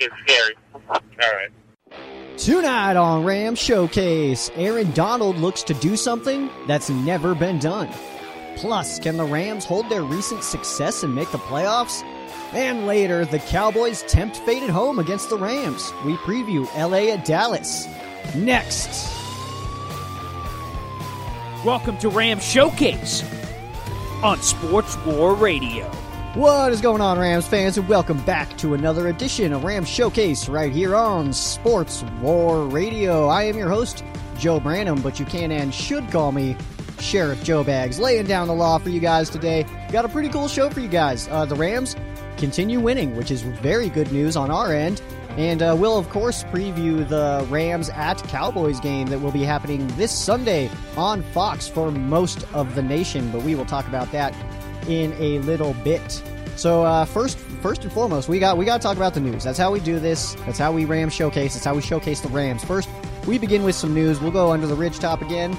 looking scary. All right. Tonight on Ram Showcase, Aaron Donald looks to do something that's never been done. Plus, can the Rams hold their recent success and make the playoffs? And later, the Cowboys tempt fate at home against the Rams. We preview LA at Dallas. Next. Welcome to Ram Showcase on Sports War Radio. What is going on, Rams fans, and welcome back to another edition of Rams Showcase right here on Sports War Radio. I am your host, Joe Branham, but you can and should call me Sheriff Joe Bags, laying down the law for you guys today. Got a pretty cool show for you guys. Uh, the Rams continue winning, which is very good news on our end. And uh, we'll, of course, preview the Rams at Cowboys game that will be happening this Sunday on Fox for most of the nation. But we will talk about that in a little bit. So uh, first, first and foremost, we got we got to talk about the news. That's how we do this. That's how we Rams showcase. That's how we showcase the Rams. First, we begin with some news. We'll go under the ridge top again,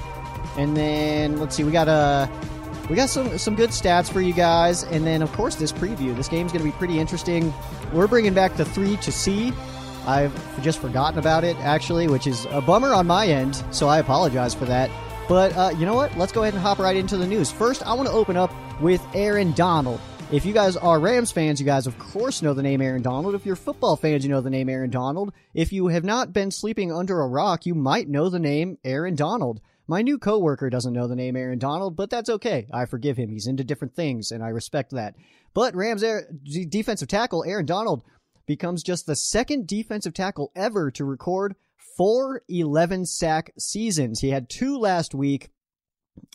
and then let's see. We got a. Uh, we got some some good stats for you guys, and then of course this preview. This game's going to be pretty interesting. We're bringing back the three to see. I've just forgotten about it actually, which is a bummer on my end. So I apologize for that. But uh, you know what? Let's go ahead and hop right into the news. First, I want to open up with Aaron Donald. If you guys are Rams fans, you guys of course know the name Aaron Donald. If you're football fans, you know the name Aaron Donald. If you have not been sleeping under a rock, you might know the name Aaron Donald. My new coworker doesn't know the name Aaron Donald, but that's okay. I forgive him. He's into different things, and I respect that. But Rams air, defensive tackle Aaron Donald becomes just the second defensive tackle ever to record four 11 sack seasons. He had two last week,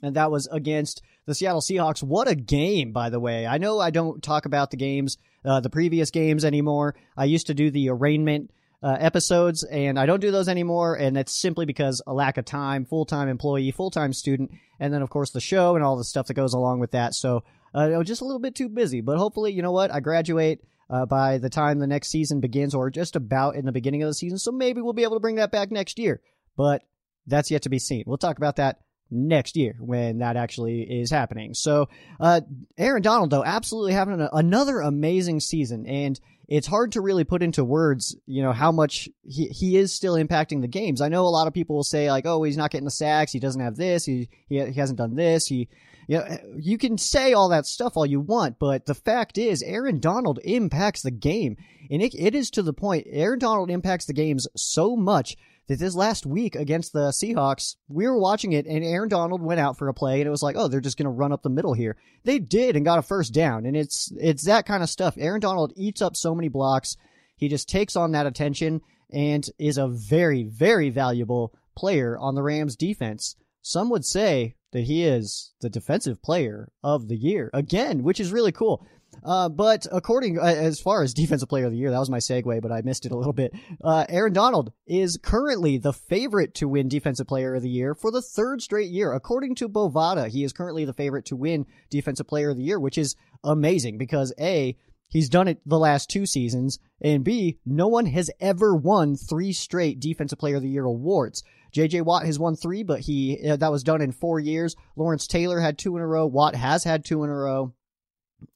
and that was against the Seattle Seahawks. What a game, by the way. I know I don't talk about the games, uh, the previous games anymore. I used to do the arraignment uh, episodes, and I don't do those anymore. And that's simply because a lack of time, full time employee, full time student, and then of course the show and all the stuff that goes along with that. So uh, just a little bit too busy. But hopefully, you know what? I graduate. Uh, by the time the next season begins, or just about in the beginning of the season. So maybe we'll be able to bring that back next year. But that's yet to be seen. We'll talk about that next year when that actually is happening. So, uh, Aaron Donald, though, absolutely having another amazing season. And it's hard to really put into words, you know, how much he, he is still impacting the games. I know a lot of people will say, like, oh, he's not getting the sacks. He doesn't have this. He, he, he hasn't done this. He, you know, eh, you can say all that stuff all you want, but the fact is, Aaron Donald impacts the game. And it, it is to the point, Aaron Donald impacts the games so much that this last week against the Seahawks, we were watching it and Aaron Donald went out for a play and it was like, oh, they're just going to run up the middle here. They did and got a first down. And it's, it's that kind of stuff. Aaron Donald eats up so many blocks. He just takes on that attention and is a very, very valuable player on the Rams defense. Some would say that he is the defensive player of the year again, which is really cool. Uh, but according, uh, as far as defensive player of the year, that was my segue, but I missed it a little bit. Uh, Aaron Donald is currently the favorite to win defensive player of the year for the third straight year. According to Bovada, he is currently the favorite to win defensive player of the year, which is amazing because A, he's done it the last two seasons, and B, no one has ever won three straight defensive player of the year awards. J.J. Watt has won three, but he uh, that was done in four years. Lawrence Taylor had two in a row. Watt has had two in a row.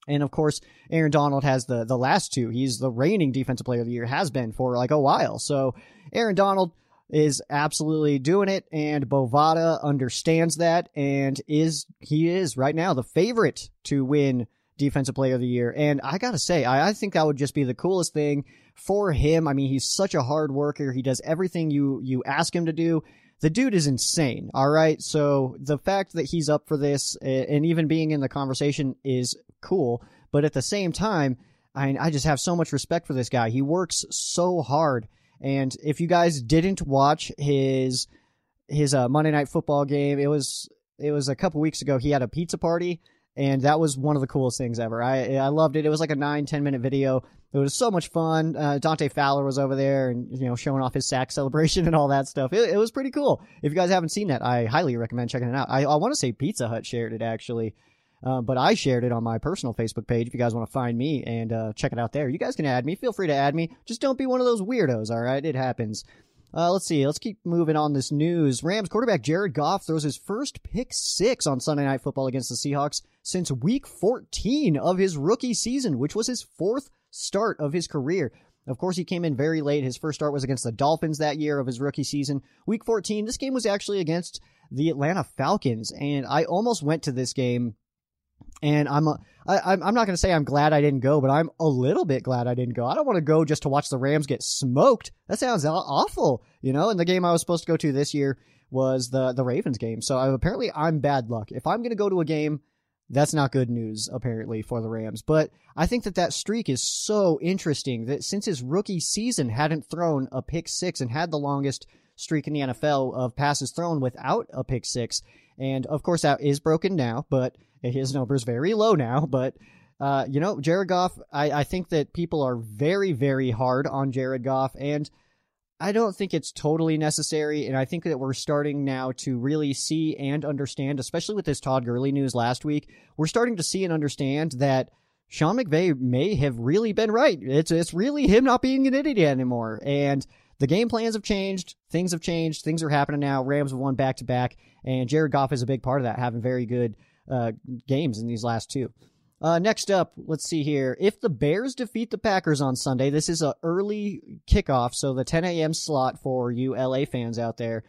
And of course, Aaron Donald has the the last two. He's the reigning defensive player of the year, has been for like a while. So Aaron Donald is absolutely doing it, and Bovada understands that, and is he is right now the favorite to win defensive player of the year. And I gotta say, I, I think that would just be the coolest thing for him. I mean, he's such a hard worker. He does everything you, you ask him to do. The dude is insane. All right. So the fact that he's up for this and even being in the conversation is cool. But at the same time, I, I just have so much respect for this guy. He works so hard. And if you guys didn't watch his, his uh, Monday night football game, it was, it was a couple weeks ago. He had a pizza party and that was one of the coolest things ever. I I loved it. It was like a nine ten minute video. It was so much fun. Uh, Dante Fowler was over there and you know showing off his sack celebration and all that stuff. It, it was pretty cool. If you guys haven't seen that, I highly recommend checking it out. I I want to say Pizza Hut shared it actually. Uh, but I shared it on my personal Facebook page. If you guys want to find me and uh, check it out there, you guys can add me. Feel free to add me. Just don't be one of those weirdos. All right, it happens. Uh, let's see. Let's keep moving on this news. Rams quarterback Jared Goff throws his first pick six on Sunday Night Football against the Seahawks since week 14 of his rookie season, which was his fourth start of his career. Of course, he came in very late. His first start was against the Dolphins that year of his rookie season. Week 14, this game was actually against the Atlanta Falcons, and I almost went to this game and I'm a, I, I'm not going to say I'm glad I didn't go, but I'm a little bit glad I didn't go. I don't want to go just to watch the Rams get smoked. That sounds awful, you know. And the game I was supposed to go to this year was the the Ravens game. So I, apparently I'm bad luck. If I'm going to go to a game, that's not good news apparently for the Rams. But I think that that streak is so interesting that since his rookie season hadn't thrown a pick six and had the longest streak in the NFL of passes thrown without a pick six. And of course that is broken now, but his number's very low now, but uh, you know, Jared Goff, I, I think that people are very, very hard on Jared Goff, and I don't think it's totally necessary. And I think that we're starting now to really see and understand, especially with this Todd Gurley news last week, we're starting to see and understand that Sean McVay may have really been right. It's it's really him not being an idiot anymore. And the game plans have changed, things have changed, things are happening now. Rams have won back to back, and Jared Goff is a big part of that, having very good uh, games in these last two. Uh, next up, let's see here. If the Bears defeat the Packers on Sunday, this is an early kickoff, so the 10 a.m. slot for you LA fans out there.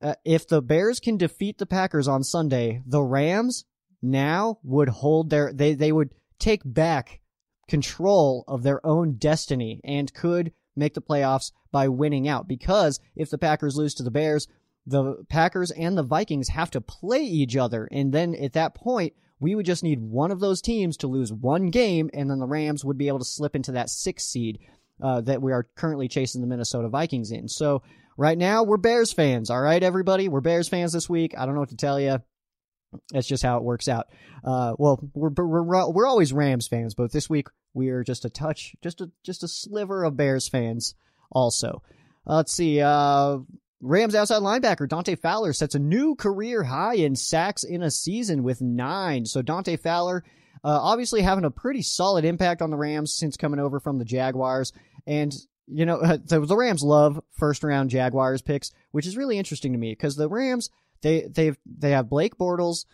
Uh, if the Bears can defeat the Packers on Sunday, the Rams now would hold their they they would take back control of their own destiny and could make the playoffs by winning out because if the Packers lose to the Bears, the Packers and the Vikings have to play each other. And then at that point, we would just need one of those teams to lose one game, and then the Rams would be able to slip into that sixth seed uh, that we are currently chasing the Minnesota Vikings in. So right now, we're Bears fans. All right, everybody, we're Bears fans this week. I don't know what to tell you. That's just how it works out. Uh, well, we're, we're we're always Rams fans, but this week we are just a touch, just a just a sliver of Bears fans. Also, uh, let's see. Uh, Rams outside linebacker Dante Fowler sets a new career high in sacks in a season with nine. So Dante Fowler, uh, obviously having a pretty solid impact on the Rams since coming over from the Jaguars. And you know, uh, the, the Rams love first round Jaguars picks, which is really interesting to me because the Rams they they they have Blake Bortles,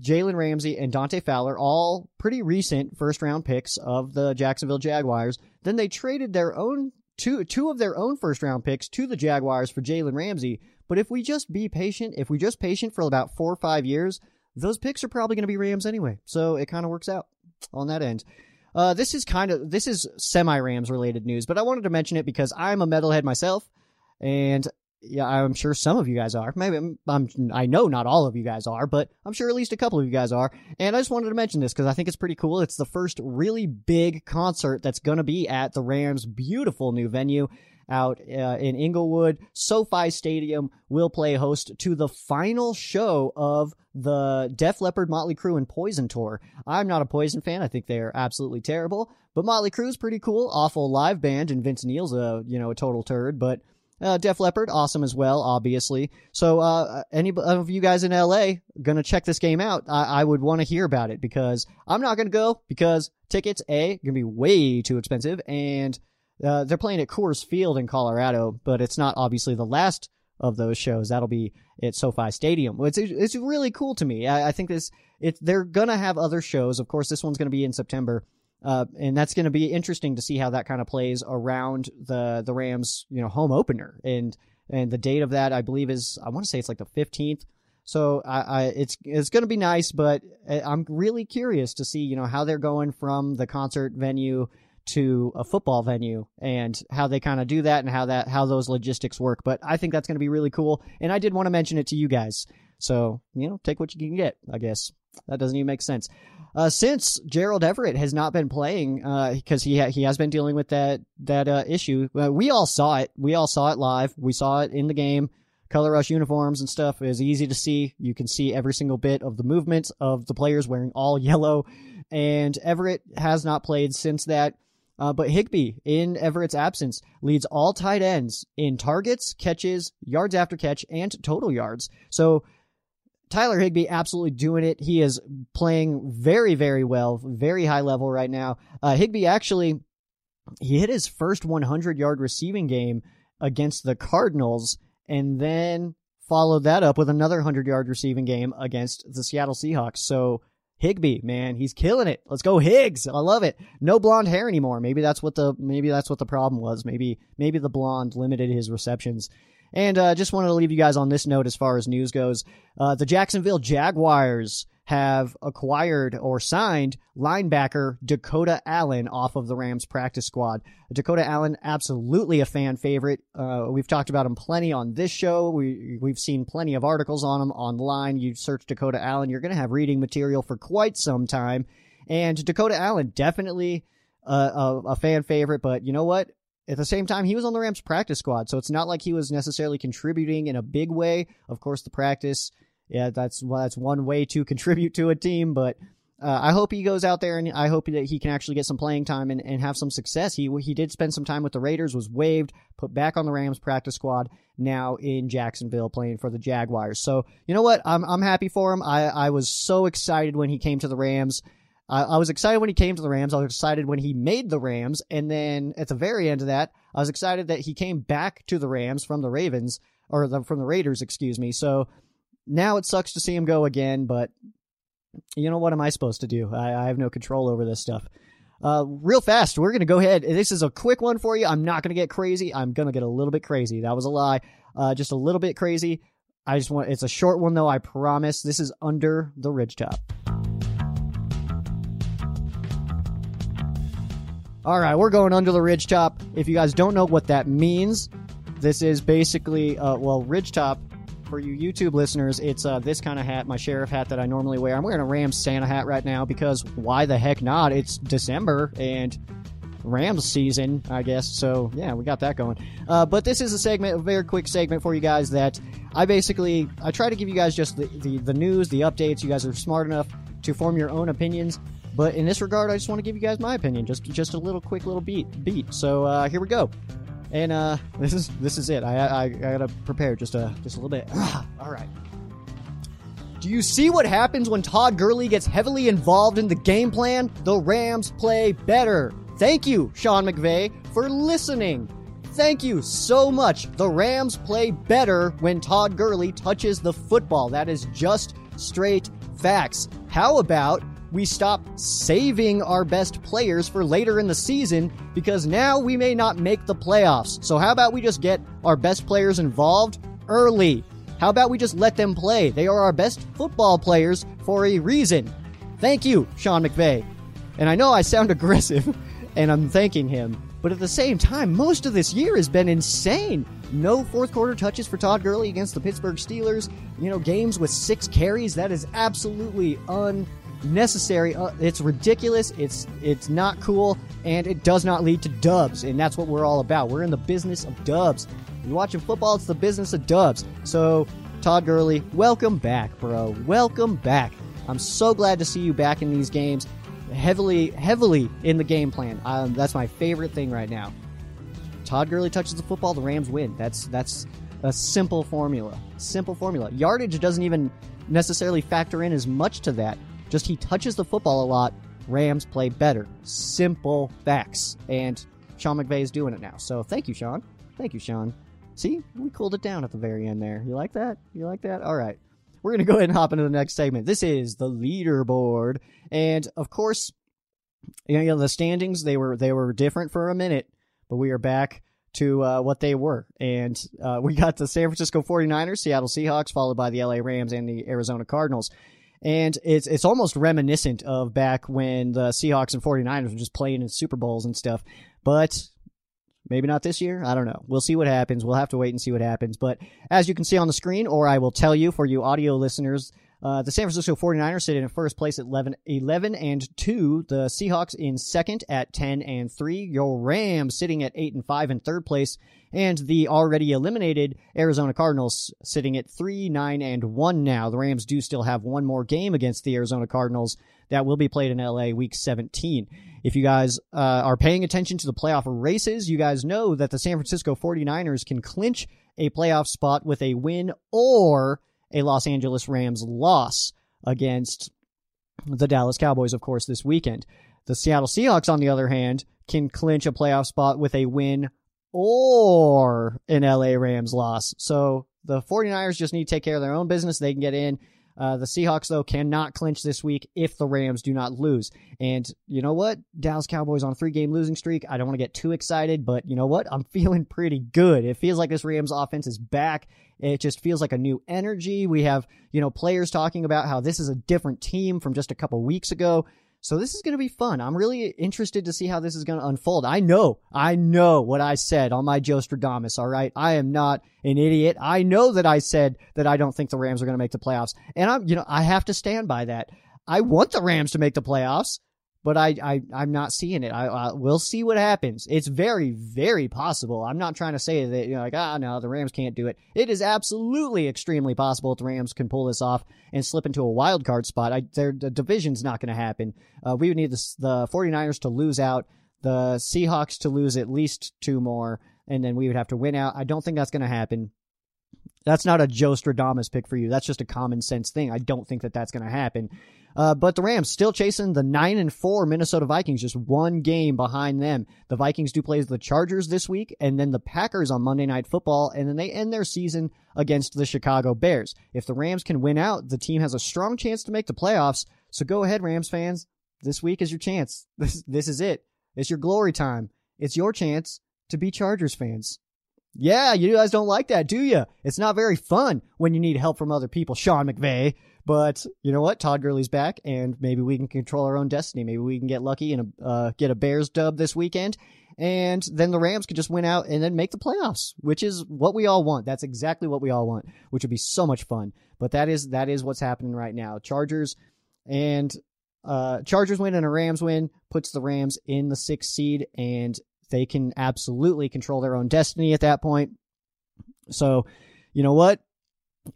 Jalen Ramsey, and Dante Fowler, all pretty recent first round picks of the Jacksonville Jaguars. Then they traded their own two two of their own first round picks to the Jaguars for Jalen Ramsey. But if we just be patient, if we just patient for about four or five years, those picks are probably going to be Rams anyway. So it kind of works out on that end. Uh, this is kind of this is semi Rams related news, but I wanted to mention it because I'm a metalhead myself, and yeah, I'm sure some of you guys are. Maybe I'm, I'm, i know not all of you guys are, but I'm sure at least a couple of you guys are. And I just wanted to mention this because I think it's pretty cool. It's the first really big concert that's going to be at the Rams' beautiful new venue out uh, in Inglewood. SoFi Stadium will play host to the final show of the Def Leppard, Motley Crue, and Poison tour. I'm not a Poison fan. I think they are absolutely terrible. But Motley Crue's pretty cool. Awful live band, and Vince Neil's a you know a total turd. But uh, Def Leppard, awesome as well, obviously. So, uh, any of you guys in LA gonna check this game out? I, I would want to hear about it because I'm not gonna go because tickets a gonna be way too expensive, and uh, they're playing at Coors Field in Colorado, but it's not obviously the last of those shows. That'll be at SoFi Stadium. It's it's really cool to me. I, I think this it they're gonna have other shows. Of course, this one's gonna be in September. Uh, and that's going to be interesting to see how that kind of plays around the the Rams, you know, home opener. And and the date of that, I believe, is I want to say it's like the fifteenth So I, I it's it's going to be nice, but I'm really curious to see you know how they're going from the concert venue to a football venue and how they kind of do that and how that how those logistics work. But I think that's going to be really cool, and I did want to mention it to you guys. So you know, take what you can get. I guess that doesn't even make sense. Uh, since Gerald Everett has not been playing because uh, he ha- he has been dealing with that that uh, issue, uh, we all saw it. We all saw it live. We saw it in the game. Color Rush uniforms and stuff is easy to see. You can see every single bit of the movement of the players wearing all yellow. And Everett has not played since that. Uh, but Higbee, in Everett's absence, leads all tight ends in targets, catches, yards after catch, and total yards. So Tyler Higbee absolutely doing it. He is playing very, very well, very high level right now. Uh, Higbee actually, he hit his first 100 yard receiving game against the Cardinals and then followed that up with another 100 yard receiving game against the Seattle Seahawks. So Higbee, man, he's killing it. Let's go Higgs. I love it. No blonde hair anymore. Maybe that's what the maybe that's what the problem was. Maybe maybe the blonde limited his receptions. And uh, just wanted to leave you guys on this note as far as news goes. Uh, the Jacksonville Jaguars have acquired or signed linebacker Dakota Allen off of the Rams practice squad. Dakota Allen, absolutely a fan favorite. Uh, we've talked about him plenty on this show. We we've seen plenty of articles on him online. You search Dakota Allen, you're going to have reading material for quite some time. And Dakota Allen, definitely a, a, a fan favorite. But you know what? At the same time, he was on the Rams practice squad, so it's not like he was necessarily contributing in a big way. Of course, the practice, yeah, that's well, that's one way to contribute to a team, but uh, I hope he goes out there and I hope that he can actually get some playing time and, and have some success. He he did spend some time with the Raiders, was waived, put back on the Rams practice squad, now in Jacksonville playing for the Jaguars. So you know what? I'm I'm happy for him. I I was so excited when he came to the Rams. I, I was excited when he came to the Rams. I was excited when he made the Rams. And then at the very end of that, I was excited that he came back to the Rams from the Ravens, or the, from the Raiders, excuse me. So now it sucks to see him go again, but you know what am I supposed to do? I, I have no control over this stuff. Uh, real fast, we're gonna go ahead. This is a quick one for you. I'm not gonna get crazy. I'm gonna get a little bit crazy. That was a lie. Uh, just a little bit crazy. I just want. It's a short one though. I promise. This is under the ridge top. All right, we're going under the ridge top. If you guys don't know what that means, this is basically, uh, well, ridge top for you YouTube listeners, it's uh, this kind of hat, my sheriff hat that I normally wear. I'm wearing a Rams Santa hat right now because why the heck not? It's December and Rams season, I guess. So yeah, we got that going. Uh, but this is a segment, a very quick segment for you guys that I basically I try to give you guys just the, the, the news, the updates. You guys are smart enough to form your own opinions. But in this regard, I just want to give you guys my opinion, just just a little quick little beat beat. So uh, here we go, and uh, this is this is it. I, I I gotta prepare just a just a little bit. All right. Do you see what happens when Todd Gurley gets heavily involved in the game plan? The Rams play better. Thank you, Sean McVay, for listening. Thank you so much. The Rams play better when Todd Gurley touches the football. That is just straight facts. How about we stop saving our best players for later in the season because now we may not make the playoffs. So, how about we just get our best players involved early? How about we just let them play? They are our best football players for a reason. Thank you, Sean McVay. And I know I sound aggressive, and I'm thanking him, but at the same time, most of this year has been insane. No fourth quarter touches for Todd Gurley against the Pittsburgh Steelers. You know, games with six carries. That is absolutely un necessary. Uh, it's ridiculous. It's it's not cool, and it does not lead to dubs. And that's what we're all about. We're in the business of dubs. You're watching football. It's the business of dubs. So, Todd Gurley, welcome back, bro. Welcome back. I'm so glad to see you back in these games, heavily heavily in the game plan. Um, that's my favorite thing right now. Todd Gurley touches the football, the Rams win. That's that's a simple formula. Simple formula. Yardage doesn't even necessarily factor in as much to that. Just he touches the football a lot. Rams play better. Simple facts. And Sean McVay is doing it now. So thank you, Sean. Thank you, Sean. See, we cooled it down at the very end there. You like that? You like that? All right. We're going to go ahead and hop into the next segment. This is the leaderboard. And of course, you know, the standings, they were they were different for a minute, but we are back to uh, what they were. And uh, we got the San Francisco 49ers, Seattle Seahawks, followed by the LA Rams and the Arizona Cardinals. And it's it's almost reminiscent of back when the Seahawks and 49ers were just playing in Super Bowls and stuff. But maybe not this year. I don't know. We'll see what happens. We'll have to wait and see what happens. But as you can see on the screen, or I will tell you for you audio listeners, uh, the San Francisco 49ers sit in first place at 11, 11 and 2. The Seahawks in second at 10 and 3. Your Rams sitting at 8 and 5 in third place. And the already eliminated Arizona Cardinals sitting at 3, 9 and 1 now. The Rams do still have one more game against the Arizona Cardinals that will be played in LA week 17. If you guys uh, are paying attention to the playoff races, you guys know that the San Francisco 49ers can clinch a playoff spot with a win or a Los Angeles Rams loss against the Dallas Cowboys, of course, this weekend. The Seattle Seahawks, on the other hand, can clinch a playoff spot with a win or an LA Rams loss. So the 49ers just need to take care of their own business. They can get in. Uh, the Seahawks, though, cannot clinch this week if the Rams do not lose. And you know what? Dallas Cowboys on a three game losing streak. I don't want to get too excited, but you know what? I'm feeling pretty good. It feels like this Rams offense is back. It just feels like a new energy. We have, you know, players talking about how this is a different team from just a couple weeks ago. So this is going to be fun. I'm really interested to see how this is going to unfold. I know, I know what I said on my Joe Stradamus. All right. I am not an idiot. I know that I said that I don't think the Rams are going to make the playoffs. And I'm, you know, I have to stand by that. I want the Rams to make the playoffs but I, I I'm not seeing it. I, I we'll see what happens. It's very very possible. I'm not trying to say that you know like ah no the Rams can't do it. It is absolutely extremely possible that the Rams can pull this off and slip into a wild card spot. I their the division's not going to happen. Uh, we would need the the 49ers to lose out, the Seahawks to lose at least two more, and then we would have to win out. I don't think that's going to happen. That's not a Joe Stradamus pick for you. That's just a common sense thing. I don't think that that's going to happen. Uh, but the Rams still chasing the nine and four Minnesota Vikings, just one game behind them. The Vikings do play the Chargers this week, and then the Packers on Monday Night Football, and then they end their season against the Chicago Bears. If the Rams can win out, the team has a strong chance to make the playoffs. So go ahead, Rams fans. This week is your chance. This this is it. It's your glory time. It's your chance to be Chargers fans. Yeah, you guys don't like that, do you? It's not very fun when you need help from other people, Sean McVay. But you know what? Todd Gurley's back, and maybe we can control our own destiny. Maybe we can get lucky and uh, get a Bears dub this weekend, and then the Rams could just win out and then make the playoffs, which is what we all want. That's exactly what we all want, which would be so much fun. But that is that is what's happening right now. Chargers and uh, Chargers win and a Rams win puts the Rams in the sixth seed, and they can absolutely control their own destiny at that point. So, you know what?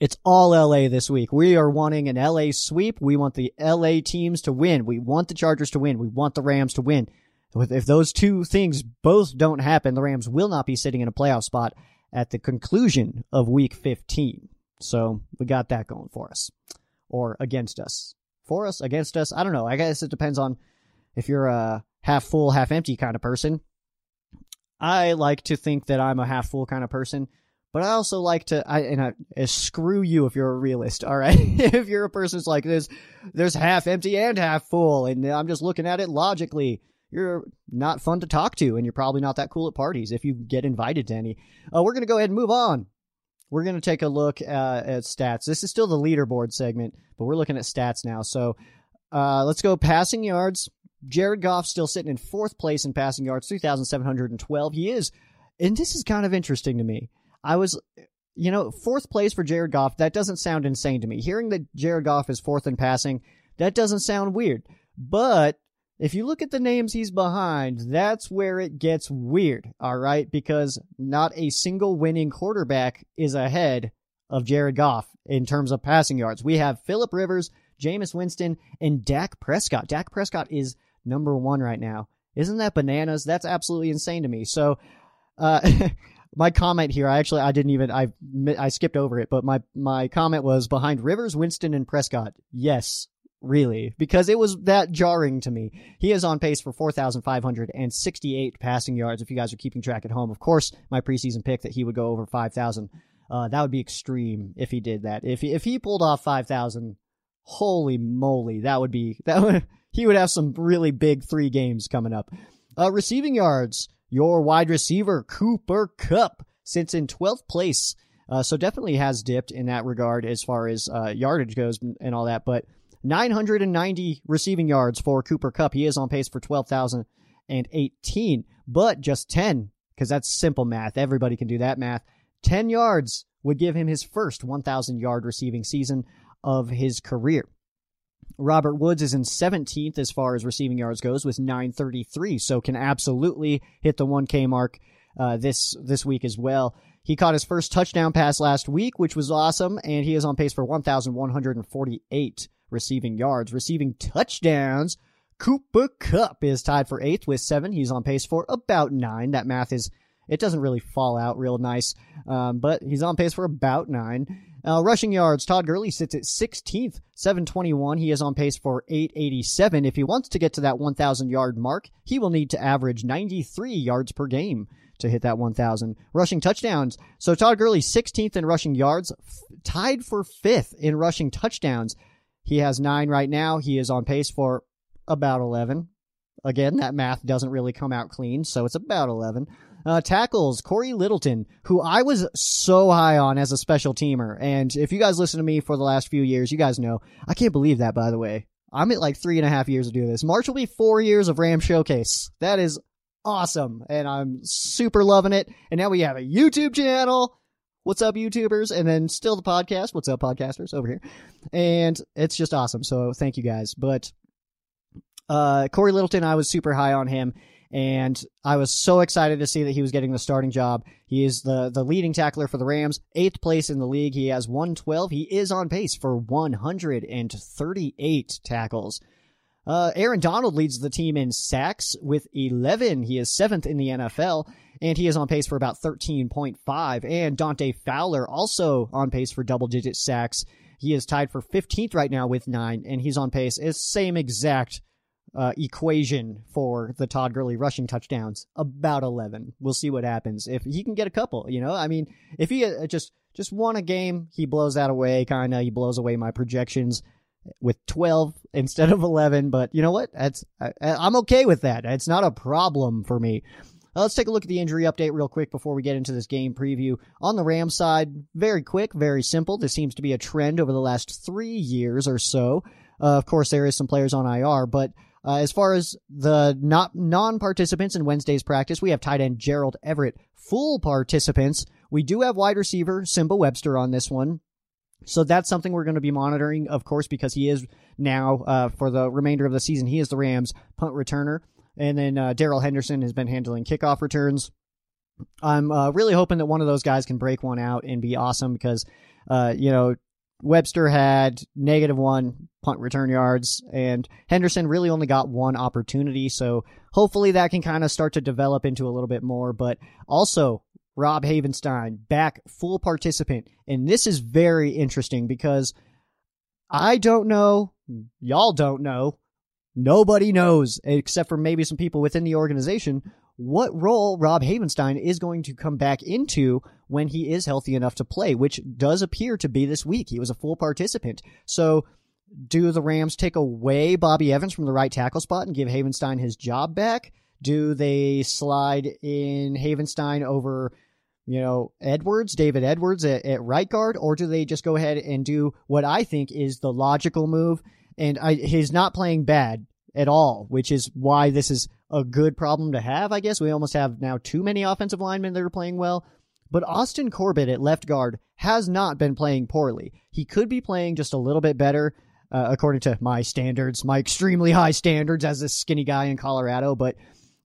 It's all LA this week. We are wanting an LA sweep. We want the LA teams to win. We want the Chargers to win. We want the Rams to win. If those two things both don't happen, the Rams will not be sitting in a playoff spot at the conclusion of week 15. So we got that going for us. Or against us. For us, against us. I don't know. I guess it depends on if you're a half full, half empty kind of person. I like to think that I'm a half full kind of person. But I also like to, I, and I, uh, screw you if you're a realist, all right? if you're a person who's like this, there's half empty and half full, and I'm just looking at it logically. You're not fun to talk to, and you're probably not that cool at parties if you get invited to any. Uh, we're going to go ahead and move on. We're going to take a look uh, at stats. This is still the leaderboard segment, but we're looking at stats now. So uh, let's go passing yards. Jared Goff still sitting in fourth place in passing yards, 3,712. He is, and this is kind of interesting to me. I was, you know, fourth place for Jared Goff. That doesn't sound insane to me. Hearing that Jared Goff is fourth in passing, that doesn't sound weird. But if you look at the names he's behind, that's where it gets weird, all right? Because not a single winning quarterback is ahead of Jared Goff in terms of passing yards. We have Philip Rivers, Jameis Winston, and Dak Prescott. Dak Prescott is number one right now. Isn't that bananas? That's absolutely insane to me. So, uh, my comment here, I actually I didn't even I I skipped over it, but my my comment was behind Rivers, Winston, and Prescott. Yes, really, because it was that jarring to me. He is on pace for 4,568 passing yards. If you guys are keeping track at home, of course, my preseason pick that he would go over 5,000. Uh, that would be extreme if he did that. If if he pulled off 5,000, holy moly, that would be that would he would have some really big three games coming up. Uh, receiving yards. your wide receiver, Cooper Kupp, sits in 12th place. Uh, so definitely has dipped in that regard as far as uh, yardage goes and all that. But 990 receiving yards for Cooper Kupp. He is on pace for 12,018, but just 10, because that's simple math. Everybody can do that math. 10 yards would give him his first 1,000 yard receiving season of his career. Robert Woods is in 17th as far as receiving yards goes with 933, so can absolutely hit the 1K mark uh, this this week as well. He caught his first touchdown pass last week, which was awesome, and he is on pace for 1,148 receiving yards. Receiving touchdowns, Cooper Kupp is tied for eighth with seven. He's on pace for about nine. That math is it doesn't really fall out real nice, um, but he's on pace for about nine. Uh, rushing yards, Todd Gurley sits at 16th, 721. He is on pace for 887. If he wants to get to that 1,000 yard mark, he will need to average 93 yards per game to hit that 1,000. Rushing touchdowns. So Todd Gurley, 16th in rushing yards, f- tied for fifth in rushing touchdowns. He has nine right now. He is on pace for about 11. Again, that math doesn't really come out clean, so it's about 11. Uh, tackles, Cory Littleton, who I was so high on as a special teamer. And if you guys listen to me for the last few years, you guys know. I can't believe that, by the way. I'm at like three and a half years to do this. March will be four years of Ram Showcase. That is awesome. And I'm super loving it. And now we have a YouTube channel. What's up, YouTubers? And then still the podcast. What's up, podcasters over here? And it's just awesome. So thank you guys. But, uh, Cory Littleton, I was super high on him and I was so excited to see that he was getting the starting job. He is the the leading tackler for the Rams, eighth place in the league. He has 112. He is on pace for 138 tackles. Uh, Aaron Donald leads the team in sacks with 11. He is seventh in the NFL, and he is on pace for about 13.5. And Dante Fowler also on pace for double digit sacks. He is tied for 15th right now with nine, and he's on pace. It's same exact uh, equation for the Todd Gurley rushing touchdowns about 11. We'll see what happens if he can get a couple. You know, I mean, if he uh, just just won a game, he blows that away. Kind of, he blows away my projections with 12 instead of 11. But you know what? That's I, I'm okay with that. It's not a problem for me. Uh, let's take a look at the injury update real quick before we get into this game preview. On the Rams side, very quick, very simple. This seems to be a trend over the last three years or so. Uh, of course, there is some players on IR, but uh, as far as the not non-participants in Wednesday's practice, we have tight end Gerald Everett. Full participants, we do have wide receiver Nsimba Webster on this one. So that's something we're going to be monitoring, of course, because he is now, uh, for the remainder of the season, he is the Rams punt returner. And then uh, Darrell Henderson has been handling kickoff returns. I'm uh, really hoping that one of those guys can break one out and be awesome because, uh, you know, Webster had negative one punt return yards, and Henderson really only got one opportunity. So hopefully that can kind of start to develop into a little bit more. But also, Rob Havenstein back full participant. And this is very interesting because I don't know, y'all don't know, nobody knows except for maybe some people within the organization what role Rob Havenstein is going to come back into when he is healthy enough to play, which does appear to be this week. He was a full participant. So do the Rams take away Bobby Evans from the right tackle spot and give Havenstein his job back? Do they slide in Havenstein over, you know, Edwards, David Edwards at, at right guard, or do they just go ahead and do what I think is the logical move? And I, he's not playing bad at all, which is why this is a good problem to have, I guess. We almost have now too many offensive linemen that are playing well. But Austin Corbett at left guard has not been playing poorly. He could be playing just a little bit better, uh, according to my standards, my extremely high standards as a skinny guy in Colorado. But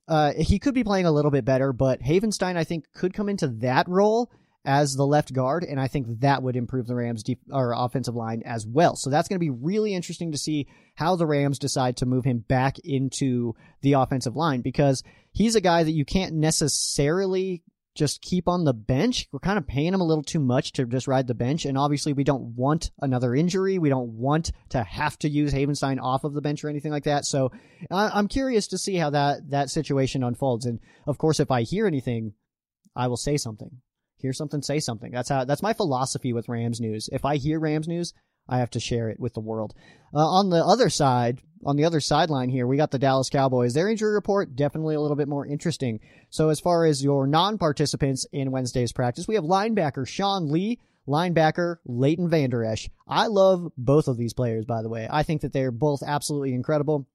uh, he could be playing a little bit better. But Havenstein, I think, could come into that role as the left guard, and I think that would improve the Rams' deep or offensive line as well. So that's going to be really interesting to see how the Rams decide to move him back into the offensive line because he's a guy that you can't necessarily just keep on the bench. We're kind of paying him a little too much to just ride the bench, and obviously we don't want another injury. We don't want to have to use Havenstein off of the bench or anything like that. So I'm curious to see how that that situation unfolds. And of course, if I hear anything, I will say something hear something, say something. That's how, that's my philosophy with Rams news. If I hear Rams news, I have to share it with the world. Uh, on the other side, on the other sideline here, we got the Dallas Cowboys. Their injury report definitely a little bit more interesting. So as far as your non-participants in Wednesday's practice, we have linebacker Sean Lee, linebacker Leighton Vander Esch. I love both of these players, by the way. I think that they're both absolutely incredible.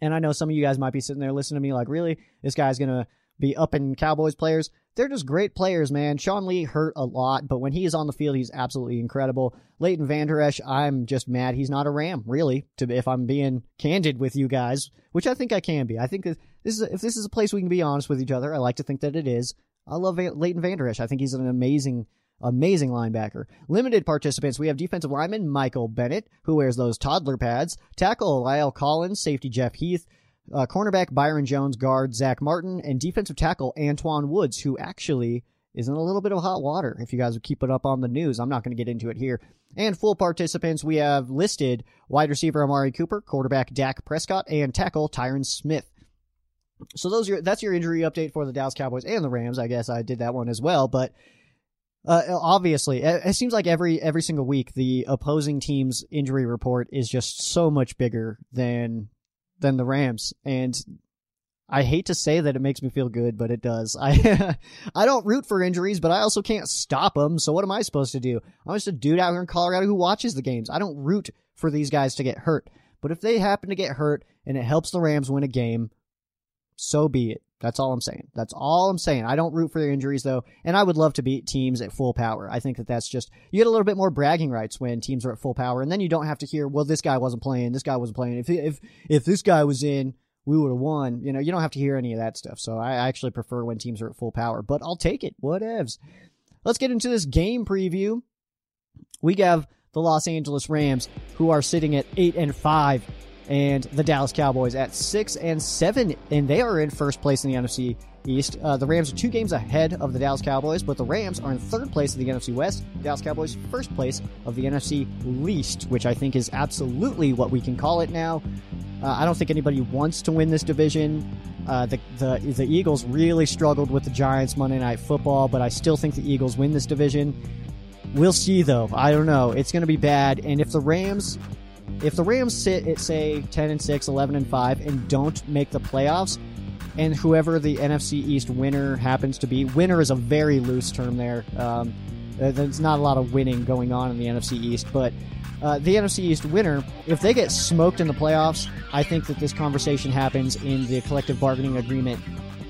And I know some of you guys might be sitting there listening to me like, really? This guy's going to be up in Cowboys players. They're just great players, man. Sean Lee hurt a lot, but when he is on the field, he's absolutely incredible. Leighton Vander Esch, I'm just mad he's not a Ram, really. To if I'm being candid with you guys, which I think I can be. I think this is if this is a place we can be honest with each other. I like to think that it is. I love Leighton Vander Esch. I think he's an amazing Amazing linebacker. Limited participants. We have defensive lineman Michael Bennett, who wears those toddler pads. Tackle La'el Collins. Safety Jeff Heath. Uh, cornerback Byron Jones. Guard Zach Martin. And defensive tackle Antwaun Woods, who actually is in a little bit of hot water. If you guys would keep it up on the news, I'm not going to get into it here. And full participants, we have listed wide receiver Amari Cooper, quarterback Dak Prescott, and tackle Tyron Smith. So those are that's your injury update for the Dallas Cowboys and the Rams. I guess I did that one as well, but uh, obviously, it, seems like every every single week the opposing team's injury report is just so much bigger than than the Rams, and I hate to say that it makes me feel good, but it does. I I don't root for injuries, but I also can't stop them. So what am I supposed to do? I'm just a dude out here in Colorado who watches the games. I don't root for these guys to get hurt, but if they happen to get hurt and it helps the Rams win a game, so be it. That's all I'm saying. That's all I'm saying. I don't root for their injuries though, and I would love to beat teams at full power. I think that that's just you get a little bit more bragging rights when teams are at full power, and then you don't have to hear, well, this guy wasn't playing, this guy wasn't playing. If if if this guy was in, we would have won. You know, you don't have to hear any of that stuff. So I actually prefer when teams are at full power, but I'll take it. Whatevs. Let's get into this game preview. We have the Los Angeles Rams, who are sitting at eight and five and the Dallas Cowboys at six and seven, and they are in first place in the NFC East. Uh, the Rams are two games ahead of the Dallas Cowboys, but the Rams are in third place of the NFC West. Dallas Cowboys first place of the NFC least, which I think is absolutely what we can call it now. Uh, I don't think anybody wants to win this division. Uh, the, the the Eagles really struggled with the Giants Monday Night Football, but I still think the Eagles win this division. We'll see though. I don't know. It's going to be bad. And if the Rams if the Rams sit at say 10 and 6, 11 and 5 and don't make the playoffs, and whoever the NFC East winner happens to be, winner is a very loose term there. Um, uh, there's not a lot of winning going on in the NFC East, but uh, the NFC East winner, if they get smoked in the playoffs, I think that this conversation happens in the collective bargaining agreement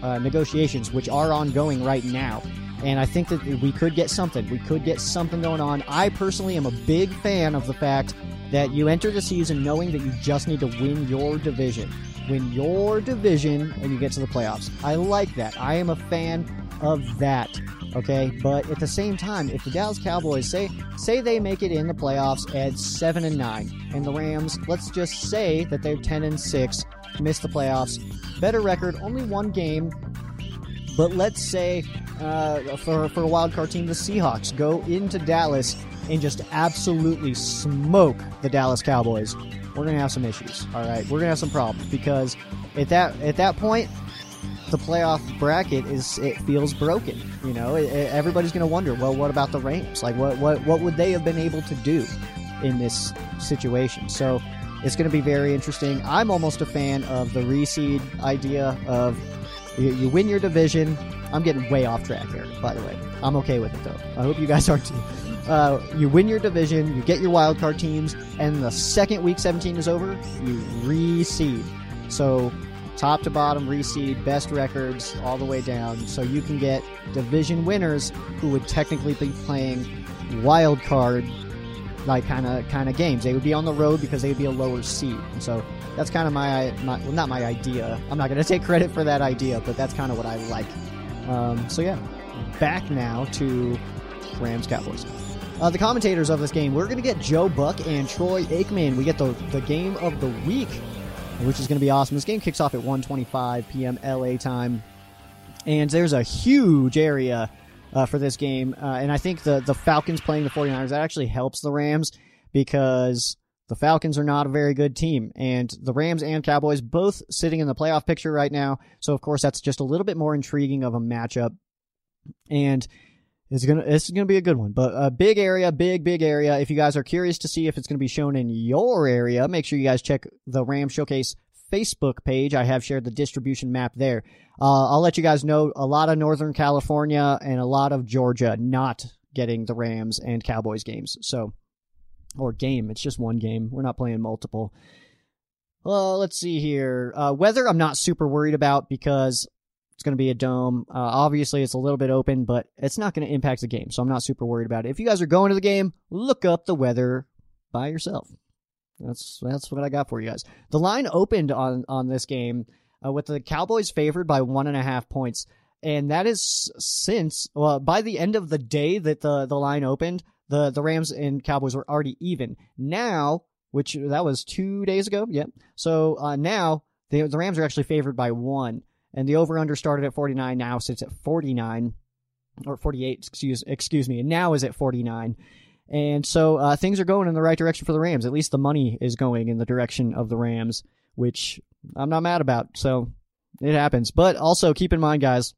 uh, negotiations, which are ongoing right now. And I think that we could get something. We could get something going on. I personally am a big fan of the fact that you enter the season knowing that you just need to win your division. Win your division and you get to the playoffs. I like that. I am a fan of that. Okay, but at the same time, if the Dallas Cowboys say say they make it in the playoffs at seven and nine, and the Rams, let's just say that they're ten and six, miss the playoffs, better record, only one game, but let's say uh, for for a wild card team, the Seahawks go into Dallas and just absolutely smoke the Dallas Cowboys, we're gonna have some issues. All right, we're gonna have some problems because at that at that point, the playoff bracket is it feels broken. You know, it, it, everybody's gonna wonder, well, what about the Rams? Like, what what what would they have been able to do in this situation? So. It's going to be very interesting. I'm almost a fan of the reseed idea of you, you win your division. I'm getting way off track here, by the way. I'm okay with it though. I hope you guys are too. Uh, you win your division, you get your wild card teams, and the second week 17 is over, you reseed. So top to bottom reseed, best records all the way down. So you can get division winners who would technically be playing wild card like kind of kind of games. They would be on the road because they would be a lower seed. And so that's kind of my, my well, not my idea. I'm not going to take credit for that idea, but that's kind of what I like. Um, so yeah, back now to Rams Cowboys. Uh, the commentators of this game, we're going to get Joe Buck and Troy Aikman. We get the, the game of the week, which is going to be awesome. This game kicks off at 1.25 p.m. LA time. And there's a huge area uh, for this game. Uh, and I think the, the Falcons playing the 49ers, that actually helps the Rams because the Falcons are not a very good team. And the Rams and Cowboys both sitting in the playoff picture right now. So, of course, that's just a little bit more intriguing of a matchup. And It's gonna it's gonna be a good one, but a big area, big big area. If you guys are curious to see if it's gonna be shown in your area, make sure you guys check the Ram Showcase Facebook page. I have shared the distribution map there. Uh, I'll let you guys know a lot of Northern California and a lot of Georgia not getting the Rams and Cowboys games. So, or game. It's just one game. We're not playing multiple. Well, let's see here. Uh, weather, I'm not super worried about because it's going to be a dome. Uh, obviously, it's a little bit open, but it's not going to impact the game, so I'm not super worried about it. If you guys are going to the game, look up the weather by yourself. That's that's what I got for you guys. The line opened on on this game uh, with the Cowboys favored by one and a half points, and that is since well by the end of the day that the the line opened, the the Rams and Cowboys were already even. Now, which that was two days ago, yep. So uh, now the the Rams are actually favored by one and the over under started at 49 now sits at 49 or 48 excuse excuse me and now is at 49 and so uh, things are going in the right direction for the Rams at least the money is going in the direction of the Rams which I'm not mad about so it happens but also keep in mind guys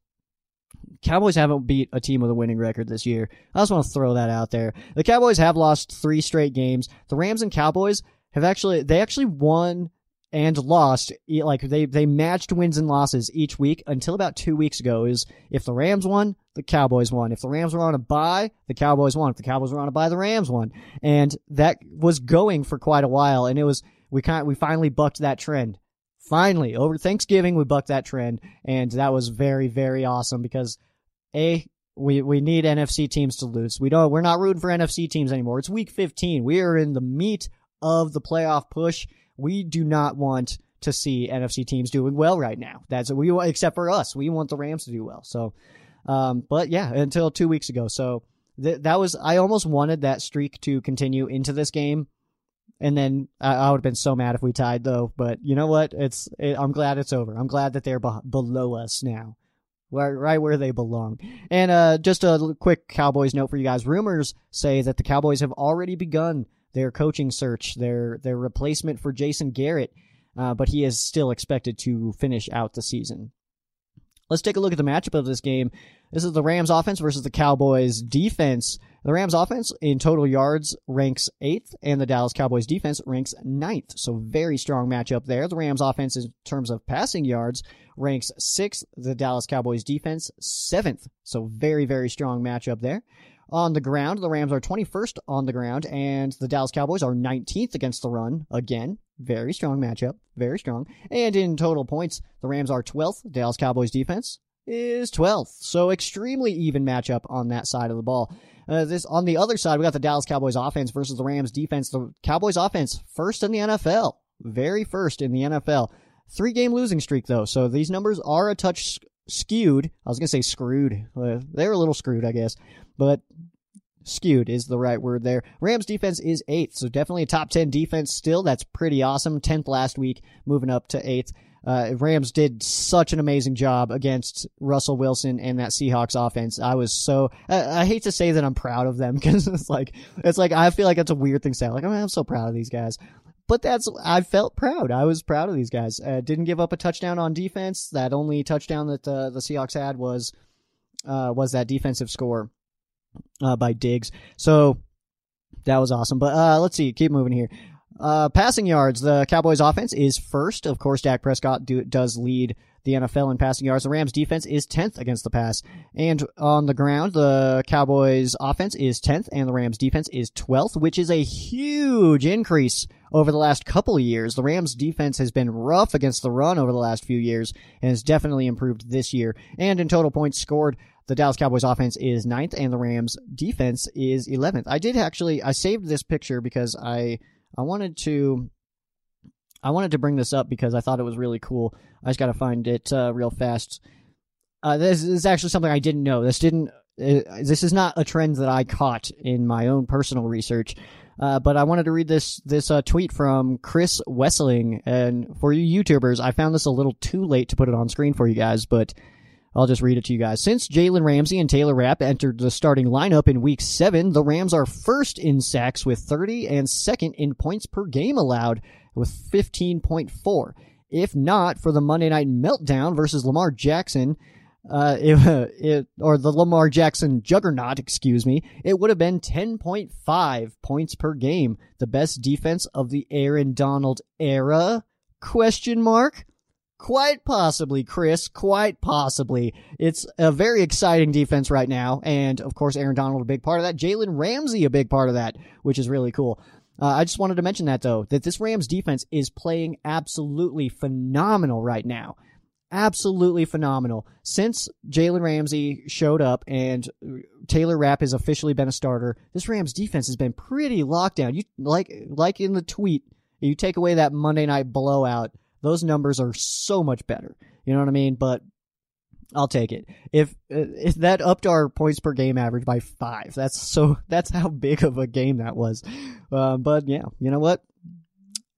Cowboys haven't beat a team with a winning record this year. I just want to throw that out there. The Cowboys have lost three straight games. The Rams and Cowboys have actually they actually won and lost like they they matched wins and losses each week until about two weeks ago is if the rams won the cowboys won. If the rams were on a bye the cowboys won. If the cowboys were on a bye the rams won. And that was going for quite a while and it was we kind we finally bucked that trend. Finally over thanksgiving we bucked that trend and that was very very awesome because a we we need nfc teams to lose. We don't we're not rooting for nfc teams anymore. It's week 15 we are in the meat of the playoff push we do not want to see NFC teams doing well right now. That's we except for us. We want the Rams to do well. So, um, but yeah, until two weeks ago. So th- that was I almost wanted that streak to continue into this game, and then I, I would have been so mad if we tied though. But you know what? It's it, I'm glad it's over. I'm glad that they're be- below us now. Right, right where they belong. And uh, just a quick Cowboys note for you guys. Rumors say that the Cowboys have already begun their coaching search, their their replacement for Jason Garrett, uh, but he is still expected to finish out the season. Let's take a look at the matchup of this game. This is the Rams offense versus the Cowboys defense. The Rams offense in total yards ranks eighth, and the Dallas Cowboys defense ranks ninth. So very strong matchup there. The Rams offense in terms of passing yards ranks sixth. The Dallas Cowboys defense seventh. So very, very strong matchup there on the ground. The Rams are 21st on the ground, and the Dallas Cowboys are 19th against the run. Again, very strong matchup, very strong. And in total points, the Rams are 12th. Dallas Cowboys defense is 12th. So extremely even matchup on that side of the ball. Uh, this on the other side, we got the Dallas Cowboys offense versus the Rams defense. The Cowboys offense first in the NFL, very first in the NFL. Three game losing streak though, so these numbers are a touch skewed. I was gonna say screwed. Uh, they're a little screwed, I guess, but skewed is the right word there. Rams defense is eighth, so definitely a top ten defense still. That's pretty awesome. Tenth last week, moving up to eighth. Uh, Rams did such an amazing job against Russell Wilson and that Seahawks offense. I was so I, I hate to say that I'm proud of them because it's like it's like I feel like it's a weird thing to say. Like mean, I'm so proud of these guys, but that's I felt proud. I was proud of these guys. Uh, didn't give up a touchdown on defense. That only touchdown that uh, the Seahawks had was uh, was that defensive score uh, by Diggs. So that was awesome. But uh, let's see, keep moving here. Uh, passing yards, the Cowboys offense is first. Of course, Dak Prescott do, does lead the NFL in passing yards. The Rams defense is 10th against the pass. And on the ground, the Cowboys offense is 10th and the Rams defense is 12th, which is a huge increase over the last couple years. The Rams defense has been rough against the run over the last few years and has definitely improved this year. And in total points scored, the Dallas Cowboys offense is ninth and the Rams defense is 11th. I did actually, I saved this picture because I, I wanted to I wanted to bring this up because I thought it was really cool. I just got to find it uh, real fast. Uh, this is actually something I didn't know. This didn't. Uh, this is not a trend that I caught in my own personal research. Uh, but I wanted to read this this uh, tweet from Chris Wesseling, and for you YouTubers, I found this a little too late to put it on screen for you guys, but I'll just read it to you guys. Since Jalen Ramsey and Taylor Rapp entered the starting lineup in week seven, the Rams are first in sacks with 30 and second in points per game allowed with 15.4. If not for the Monday night meltdown versus Lamar Jackson, uh, it, it, or the Lamar Jackson juggernaut, excuse me, it would have been 10.5 points per game. The best defense of the Aaron Donald era? Question mark. Quite possibly, Chris. Quite possibly. It's a very exciting defense right now. And of course, Aaron Donald, a big part of that. Jalen Ramsey, a big part of that, which is really cool. Uh, I just wanted to mention that though, that this Rams defense is playing absolutely phenomenal right now. Absolutely phenomenal. Since Jalen Ramsey showed up and Taylor Rapp has officially been a starter, this Rams defense has been pretty locked down. You like like in the tweet, you take away that Monday night blowout, those numbers are so much better. You know what I mean? But I'll take it. If if that upped our points per game average by five, that's so that's how big of a game that was. Uh, but yeah, you know what?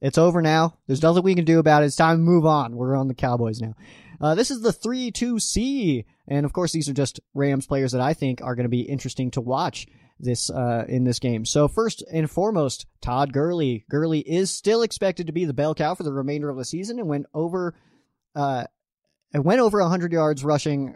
It's over now. There's nothing we can do about it. It's time to move on. We're on the Cowboys now. Uh, this is the 3-2C. And of course, these are just Rams players that I think are going to be interesting to watch this, uh, in this game. So first and foremost, Todd Gurley. Gurley is still expected to be the bell cow for the remainder of the season and went over, uh, it went over 100 yards rushing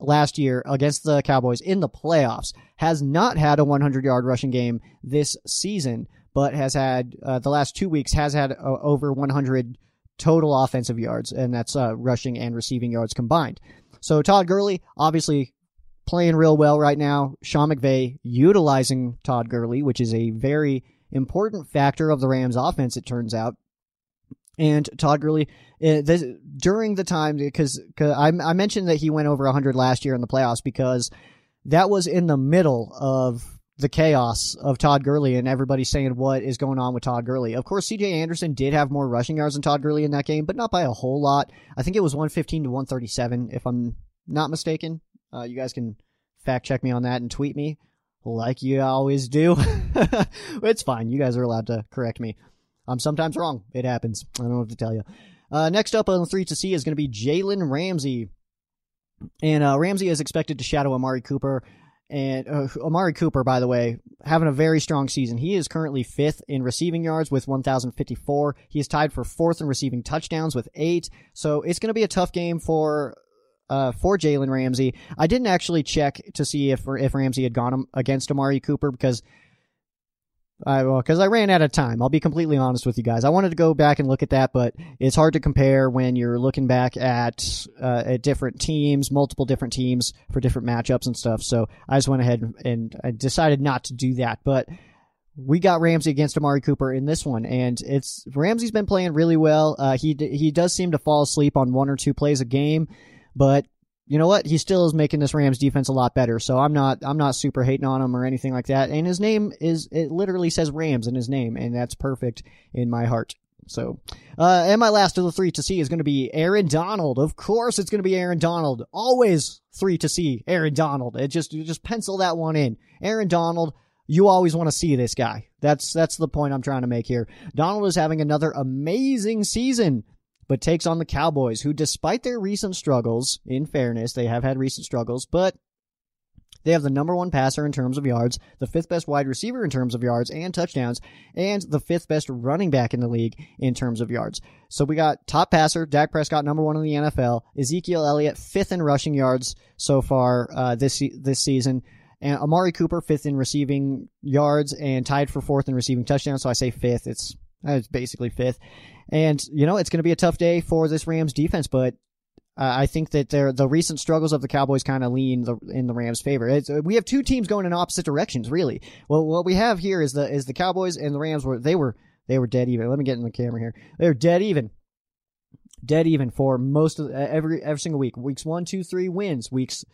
last year against the Cowboys in the playoffs. Has not had a 100 yard rushing game this season, but has had uh, the last two weeks has had uh, over 100 total offensive yards, and that's uh, rushing and receiving yards combined. So Todd Gurley, obviously playing real well right now. Sean McVay utilizing Todd Gurley, which is a very important factor of the Rams offense, it turns out. And Todd Gurley, uh, this, during the time, because I, I mentioned that he went over 100 last year in the playoffs because that was in the middle of the chaos of Todd Gurley and everybody saying what is going on with Todd Gurley. Of course, CJ Anderson did have more rushing yards than Todd Gurley in that game, but not by a whole lot. I think it was 115 to 137, if I'm not mistaken. Uh, you guys can fact check me on that and tweet me like you always do. it's fine. You guys are allowed to correct me. I'm sometimes wrong. It happens. I don't know what to tell you. Uh, next up on the three to see is going to be Jalen Ramsey. And uh, Ramsey is expected to shadow Amari Cooper. And uh, Amari Cooper, by the way, having a very strong season. He is currently fifth in receiving yards with 1,054. He is tied for fourth in receiving touchdowns with eight. So it's going to be a tough game for uh, for Jalen Ramsey. I didn't actually check to see if if Ramsey had gone against Amari Cooper because I well, because I ran out of time. I'll be completely honest with you guys. I wanted to go back and look at that, but it's hard to compare when you're looking back at uh, at different teams, multiple different teams for different matchups and stuff. So I just went ahead and I decided not to do that. But we got Ramsey against Amari Cooper in this one, and it's Ramsey's been playing really well. Uh, he he does seem to fall asleep on one or two plays a game, but you know what? He still is making this Rams defense a lot better. So I'm not I'm not super hating on him or anything like that. And his name is it literally says Rams in his name, and that's perfect in my heart. So, uh, and my last of the three to see is going to be Aaron Donald. Of course, it's going to be Aaron Donald. Always three to see Aaron Donald. It just just pencil that one in. Aaron Donald. You always want to see this guy. That's that's the point I'm trying to make here. Donald is having another amazing season but takes on the Cowboys, who, despite their recent struggles, in fairness, they have had recent struggles, but they have the number one passer in terms of yards, the fifth best wide receiver in terms of yards and touchdowns, and the fifth best running back in the league in terms of yards. So we got top passer, Dak Prescott, number one in the NFL, Ezekiel Elliott, fifth in rushing yards so far uh, this this season. And Amari Cooper, fifth in receiving yards and tied for fourth in receiving touchdowns. So I say fifth. It's it's basically fifth. And, you know, it's going to be a tough day for this Rams defense, but uh, I think that the recent struggles of the Cowboys kind of lean the, in the Rams' favor. It's, we have two teams going in opposite directions, really. Well, what we have here is the is the Cowboys and the Rams were they were they were dead even. Let me get in the camera here. They were dead even, dead even for most of every every single week. Weeks one, two, three wins. Weeks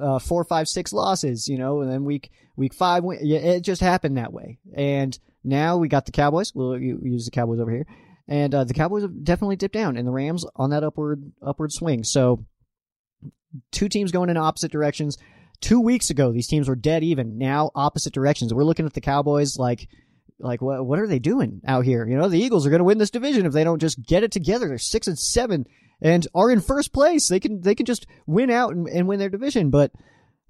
uh, four, five, six losses. You know, and then week week five. It just happened that way. And now we got the Cowboys. We'll use the Cowboys over here and uh, the Cowboys have definitely dipped down, and the Rams on that upward upward swing. So, two teams going in opposite directions. Two weeks ago, these teams were dead even. Now, opposite directions. We're looking at the Cowboys like, like what what are they doing out here? You know, the Eagles are going to win this division if they don't just get it together. They're six and seven and are in first place. They can they can just win out and, and win their division, but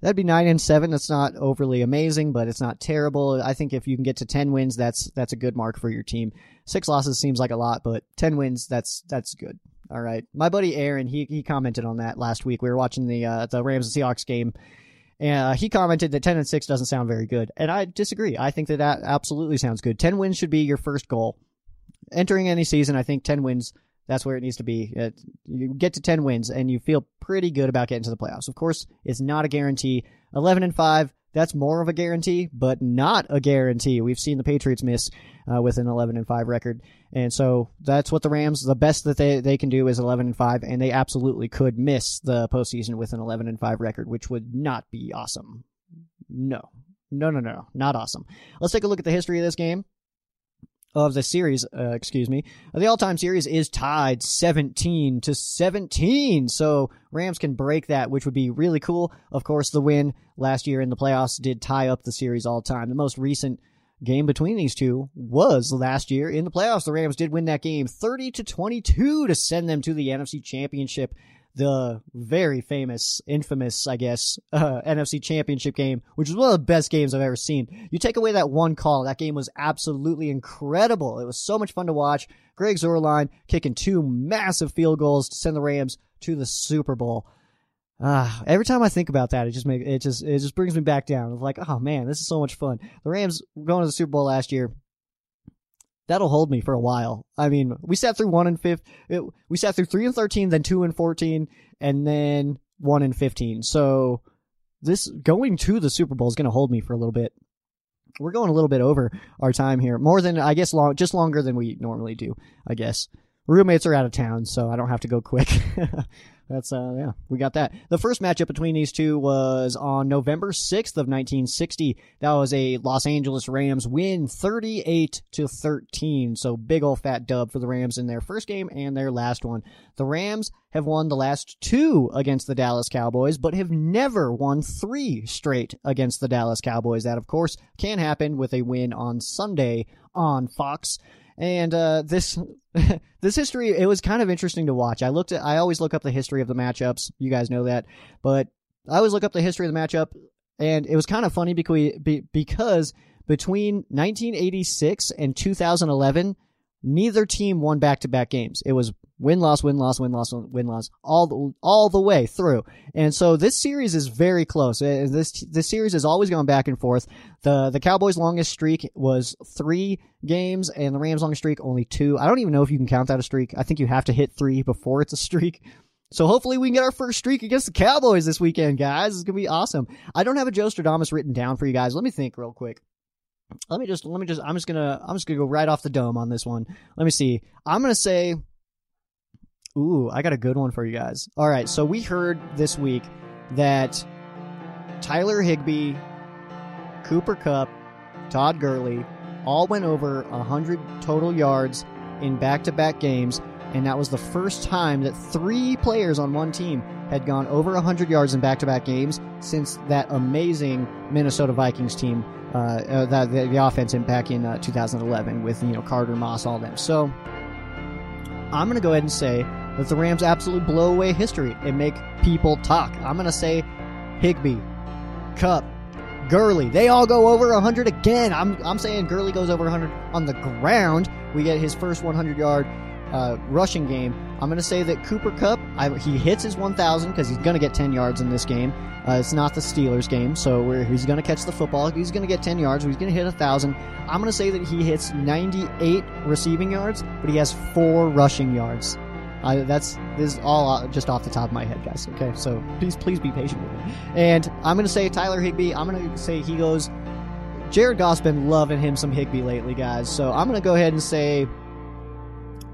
That'd be nine and seven. That's not overly amazing, but it's not terrible. I think if you can get to ten wins, that's that's a good mark for your team. Six losses seems like a lot, but ten wins, that's that's good. All right, my buddy Aaron, he he commented on that last week. We were watching the uh, the Rams and Seahawks game, and uh, he commented that ten and six doesn't sound very good, and I disagree. I think that that absolutely sounds good. Ten wins should be your first goal. Entering any season, I think ten wins. That's where it needs to be. It, you get to ten wins, and you feel pretty good about getting to the playoffs. Of course, it's not a guarantee. Eleven and five that's more of a guarantee, but not a guarantee. We've seen the Patriots miss uh, with an 11 and 5 record. And so that's what the Rams, the best that they, they can do is 11 and 5, and they absolutely could miss the postseason with an 11 and 5 record, which would not be awesome. No. No, no, no. Not awesome. Let's take a look at the history of this game of the series, uh, excuse me, the all-time series is tied 17 to 17. So Rams can break that, which would be really cool. Of course, the win last year in the playoffs did tie up the series all time. The most recent game between these two was last year in the playoffs. The Rams did win that game 30 to 22 to send them to the NFC Championship the very famous, infamous, I guess, uh, NFC Championship game, which was one of the best games I've ever seen. You take away that one call, that game was absolutely incredible. It was so much fun to watch. Greg Zuerlein kicking two massive field goals to send the Rams to the Super Bowl. Ah, every time I think about that, it just make it just it just brings me back down. It's like, oh man, this is so much fun. The Rams going to the Super Bowl last year that'll hold me for a while. I mean, we sat through one and fifth. We sat through three and thirteen, then two and fourteen, and then one and fifteen. So this going to the Super Bowl is going to hold me for a little bit. We're going a little bit over our time here, more than I guess long, just longer than we normally do. I guess roommates are out of town, so I don't have to go quick. That's uh yeah, we got that. The first matchup between these two was on November 6th of 1960. That was a Los Angeles Rams win 38 to 13. So big old fat dub for the Rams in their first game and their last one. The Rams have won the last two against the Dallas Cowboys, but have never won three straight against the Dallas Cowboys. That of course can happen with a win on Sunday on Fox. And uh, this this history it was kind of interesting to watch. I looked at I always look up the history of the matchups. You guys know that, but I always look up the history of the matchup, and it was kind of funny because because between 1986 and 2011, neither team won back to back games. It was win loss win loss win loss win loss all the, all the way through and so this series is very close uh, this this series is always going back and forth the the cowboys longest streak was 3 games and the rams longest streak only 2 i don't even know if you can count that a streak i think you have to hit 3 before it's a streak so hopefully we can get our first streak against the Cowboys this weekend, guys. It's gonna be awesome. I don't have a Joe Stradamus written down for you guys. Let me think real quick. Let me just let me just I'm just gonna I'm just gonna go right off the dome on this one. Let me see. I'm gonna say Ooh, I got a good one for you guys. All right, so we heard this week that Tyler Higbee, Cooper Kupp, Todd Gurley all went over 100 total yards in back to back games, and that was the first time that three players on one team had gone over 100 yards in back to back games since that amazing Minnesota Vikings team, uh, uh, the, the, offense in back in uh, 2011 with you know Carter Moss, all them. So I'm going to go ahead and say that the Rams absolutely blow away history and make people talk. I'm going to say Higbee, Kupp, Gurley. They all go over 100 again. I'm, I'm saying Gurley goes over 100 on the ground. We get his first 100 yard uh, rushing game. I'm going to say that Cooper Kupp, I, he hits his 1,000 because he's going to get 10 yards in this game. Uh, it's not the Steelers game, so he's going to catch the football. He's going to get 10 yards. He's going to hit 1,000. I'm going to say that he hits 98 receiving yards, but he has four rushing yards. Uh, that's this is all just off the top of my head, guys. Okay, so please, please be patient with me. And I'm gonna say Tyler Higbee. I'm gonna say he goes. Jared Goff's been loving him some Higbee lately, guys. So I'm gonna go ahead and say.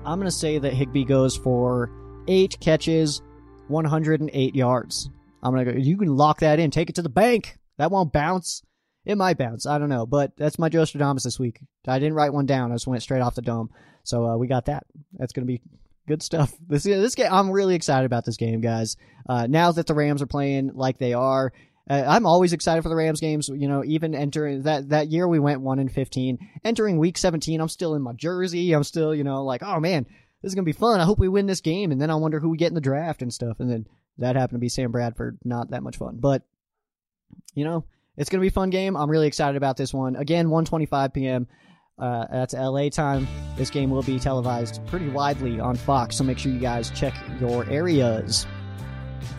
I'm gonna say that Higbee goes for eight catches, 108 yards. I'm gonna go. You can lock that in. Take it to the bank. That won't bounce. It might bounce. I don't know. But that's my Joe Stradamus this week. I didn't write one down. I just went straight off the dome. So uh, we got that. That's going to be good stuff. This this game, I'm really excited about this game, guys. Uh, now that the Rams are playing like they are, uh, I'm always excited for the Rams games. You know, even entering that that year we went one in 15. Entering week 17, I'm still in my jersey. I'm still, you know, like, oh man, this is gonna be fun. I hope we win this game, and then I wonder who we get in the draft and stuff. And then that happened to be Sam Bradford. Not that much fun, but you know, it's gonna be a fun game. I'm really excited about this one. Again, 1:25 p.m. Uh, that's LA time. This game will be televised pretty widely on Fox, so make sure you guys check your areas.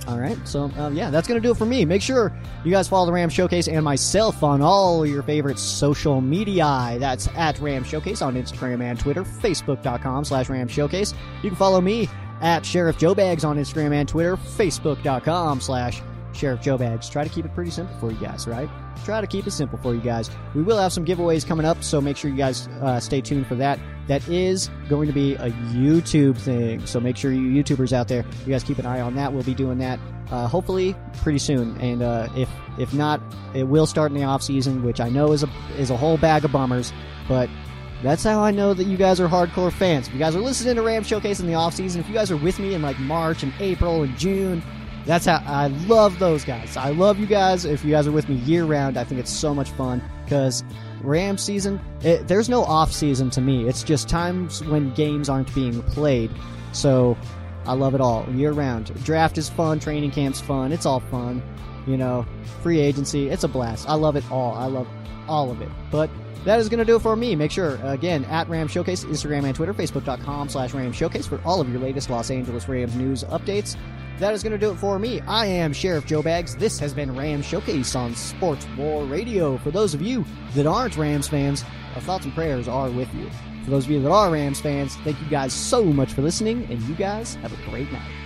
All right, so um, yeah, that's gonna do it for me. Make sure you guys follow the Ram Showcase and myself on all your favorite social media. That's at Ram Showcase on Instagram and Twitter, Facebook.com slash Ram Showcase. You can follow me at Sheriff Joe Bags on Instagram and Twitter, Facebook.com slash Sheriff Joe Bags. Try to keep it pretty simple for you guys, right? Try to keep it simple for you guys. We will have some giveaways coming up, so make sure you guys uh, stay tuned for that. That is going to be a YouTube thing, so make sure you YouTubers out there, you guys keep an eye on that. We'll be doing that uh, hopefully pretty soon, and uh, if if not, it will start in the off season, which I know is a is a whole bag of bummers, but that's how I know that you guys are hardcore fans. If you guys are listening to Ram Showcase in the off season, if you guys are with me in like March and April and June, that's how I love those guys. I love you guys. If you guys are with me year round, I think it's so much fun because Ram season, it, there's no off season to me. It's just times when games aren't being played. So I love it all year round. Draft is fun. Training camp's fun. It's all fun. You know, free agency. It's a blast. I love it all. I love all of it. But that is going to do it for me. Make sure, again, at Ram Showcase, Instagram and Twitter, Facebook.com slash Ram Showcase for all of your latest Los Angeles Rams news updates. That is going to do it for me. I am Sheriff Joe Bags. This has been Ram Showcase on Sports War Radio. For those of you that aren't Rams fans, our thoughts and prayers are with you. For those of you that are Rams fans, thank you guys so much for listening, and you guys have a great night.